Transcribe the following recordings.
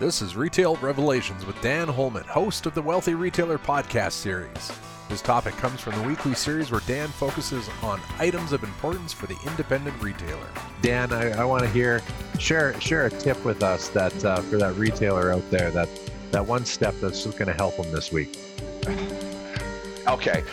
This is Retail Revelations with Dan Holman, host of the Wealthy Retailer podcast series. This topic comes from the weekly series where Dan focuses on items of importance for the independent retailer. Dan, I, I want to hear share share a tip with us that uh, for that retailer out there that that one step that's going to help them this week. Okay,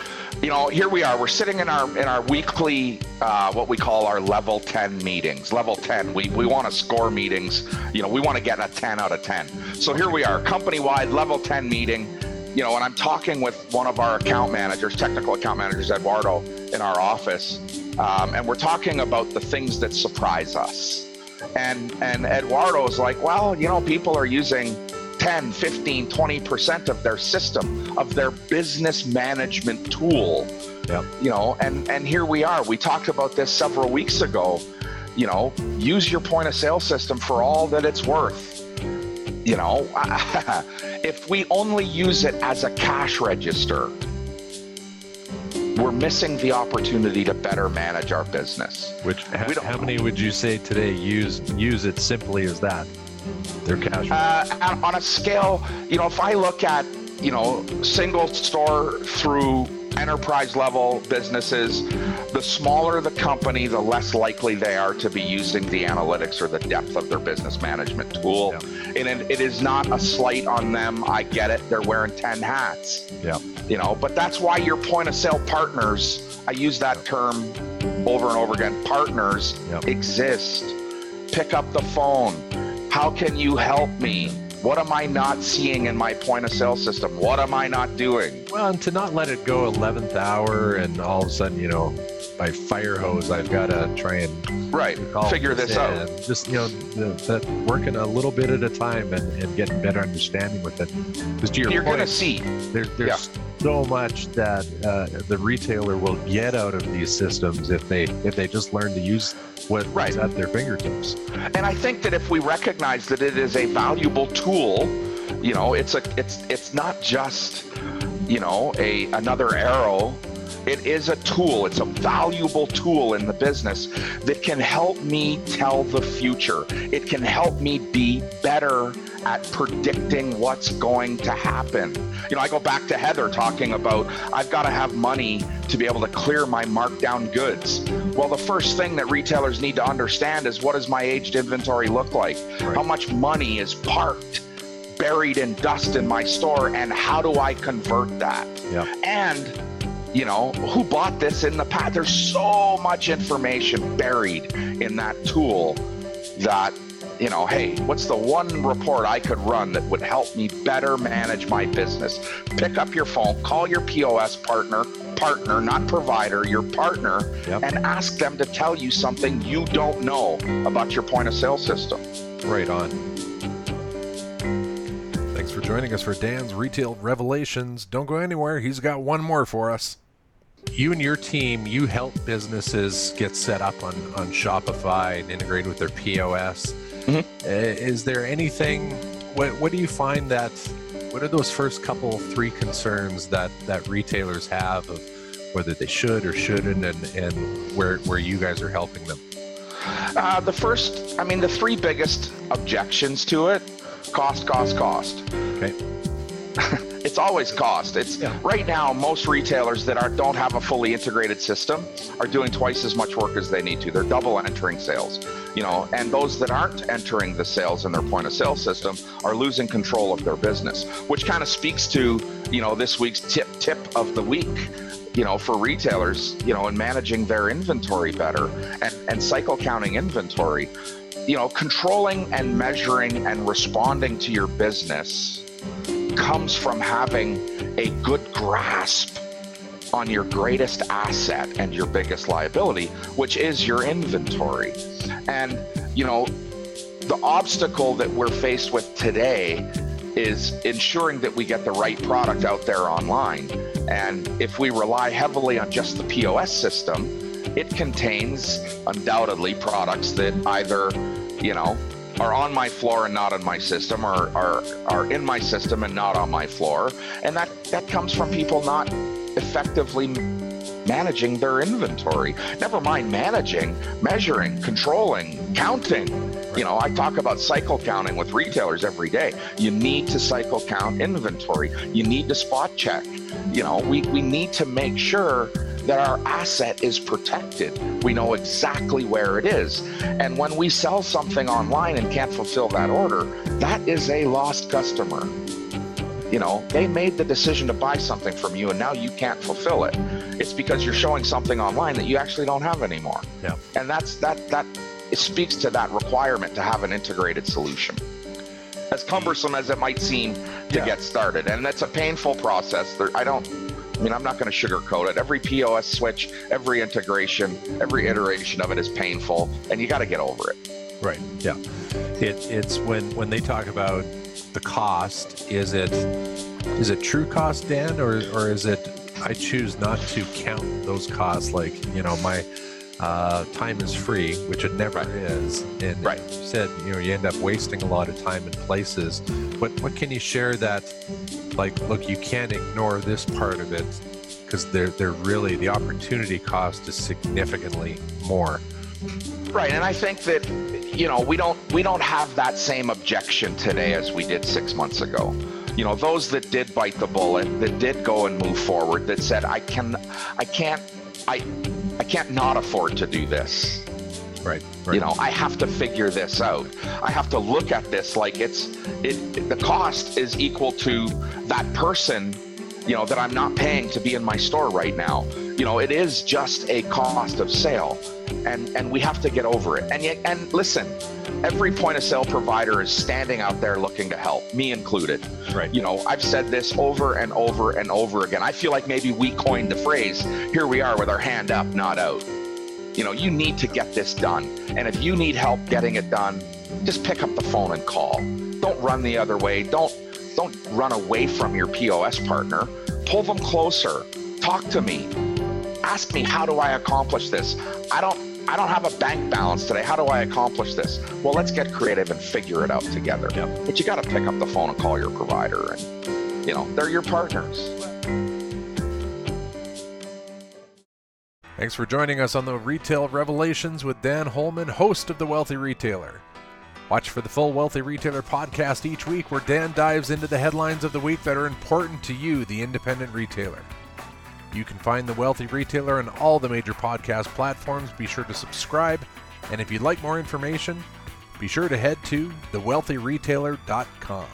you know, here we are. We're sitting in our in our weekly uh, what we call our level 10 meetings. Level 10, we we want to score meetings. You know, we want to get a 10 out of 10. So here we are, company wide level 10 meeting. You know, and I'm talking with one of our account managers, technical account managers, Eduardo, in our office, um, and we're talking about the things that surprise us. And and Eduardo's like, well, you know, people are using 10, 15, 20% of their system, of their business management tool. Yep. You know, and and here we are. We talked about this several weeks ago. You know, use your point of sale system for all that it's worth. You know, if we only use it as a cash register, we're missing the opportunity to better manage our business. Which how many would you say today use use it simply as that? Their cash. Uh, on- a scale, you know, if I look at, you know, single store through enterprise level businesses, the smaller the company, the less likely they are to be using the analytics or the depth of their business management tool. And it, it is not a slight on them. I get it. They're wearing 10 hats. yeah. you know but that's why your point of sale partners i use that term over and over again partners Yep. exist pick up the phone how can you help me? What am i not seeing in my point of sale system? What am i not doing? Well, and to not let it go 11th hour and all of a sudden, you know, by fire hose, I've got to try and right figure this in. out Just, you know, the, that working a little bit at a time and, and getting better understanding with it. Because to your you're point, gonna see There, there's so much that uh, the retailer will get out of these systems if they if they just learn to use what, what's Right. at their fingertips. and i think that if we recognize that it is a valuable tool you know it's a it's it's not just you know a another arrow it is a tool. It's a valuable tool in the business that can help me tell the future. It can help me be better at predicting what's going to happen. You know i go back to heather talking about i've got to have money to be able to clear my markdown goods. Well the first thing that retailers need to understand is what does my aged inventory look like? How much money is parked buried in dust in my store and how do I convert that? Yeah. And you know, who bought this in the past? There's so much information buried in that tool that you know, hey, what's the one report I could run that would help me better manage my business? Pick up your phone, call your POS partner, partner, not provider, your partner, Yep. and ask them to tell you something you don't know about your point of sale system. Right on. Thanks for joining us for Dan's Retail Revelations. Don't go anywhere, he's got one more for us. You and your team, you help businesses get set up on, on Shopify and integrate with their POS. Mhm. Uh, is there anything, what, what do you find that, what are those first couple, three concerns that, that retailers have of whether they should or shouldn't and, and where, where you guys are helping them? Uh, the first, I mean, the three biggest objections to it cost, cost, cost. Okay. It's always cost. It's Yeah. right now most retailers that are don't have a fully integrated system are doing twice as much work as they need to. They're double entering sales, you know, and those that aren't entering the sales in their point of sale system are losing control of their business, which kind of speaks to, you know, this week's tip tip of the week you know, for retailers, you know, in managing their inventory better and, and cycle counting inventory, you know, controlling and measuring and responding to your business comes from having a good grasp on your greatest asset and your biggest liability, which is your inventory. And, you know, the obstacle that we're faced with today is ensuring that we get the right product out there online. And if we rely heavily on just the POS system, it contains undoubtedly products that either, you know, are on my floor and not on my system or are, are in my system and not on my floor. And that, that comes from people not effectively managing their inventory. Never mind managing, measuring, controlling, counting. You know, I talk about cycle counting with retailers every day. You need to cycle count inventory. You need to spot check. You know, we, we need to make sure that our asset is protected. We know exactly where it is. And when we sell something online and can't fulfill that order, that is a lost customer. You know, they made the decision to buy something from you and now you can't fulfill it. It's because you're showing something online that you actually don't have anymore. Yeah. And that's that that it speaks to that requirement to have an integrated solution. As cumbersome as it might seem to Yeah. get started. And that's a painful process. There, I don't I mean, I'm not going to sugarcoat it. Every POS switch, every integration, every iteration of it is painful, and you got to get over it. Right. Yeah. It, it's when when they talk about the cost. Is it is it true cost, Dan, or or is it I choose not to count those costs? Like you know my uh, time is free, which it never Right. is. And Right. you said you know you end up wasting a lot of time in places. What what can you share that like look you can't ignore this part of it because they're they're really the opportunity cost is significantly more. Right, and I think that you know we don't we don't have that same objection today as we did six months ago. You know, those that did bite the bullet, that did go and move forward, that said, I can, I can't, I, I can't not afford to do this. Right. Right. You know, I have to figure this out. I have to look at this like it's it. The cost is equal to that person, you know, that I'm not paying to be in my store right now. You know, it is just a cost of sale, and and we have to get over it. And yet, and listen, every point of sale provider is standing out there looking to help, me included. right. You know, I've said this over and over and over again. I feel like maybe we coined the phrase. Here we are with our hand up, not out. You know, you need to get this done. And if you need help getting it done, just pick up the phone and call. Don't run the other way. Don't don't run away from your POS partner. Pull them closer. Talk to me. Ask me how do I accomplish this? I don't I don't have a bank balance today. How do I accomplish this? Well, let's get creative and figure it out together. Yep. But you got to pick up the phone and call your provider and you know, they're your partners. Thanks for joining us on the Retail Revelations with Dan Holman, host of The Wealthy Retailer. Watch for the full Wealthy Retailer podcast each week where Dan dives into the headlines of the week that are important to you, the independent retailer. You can find The Wealthy Retailer on all the major podcast platforms. Be sure to subscribe. And if you'd like more information, be sure to head to thewealthyretailer.com.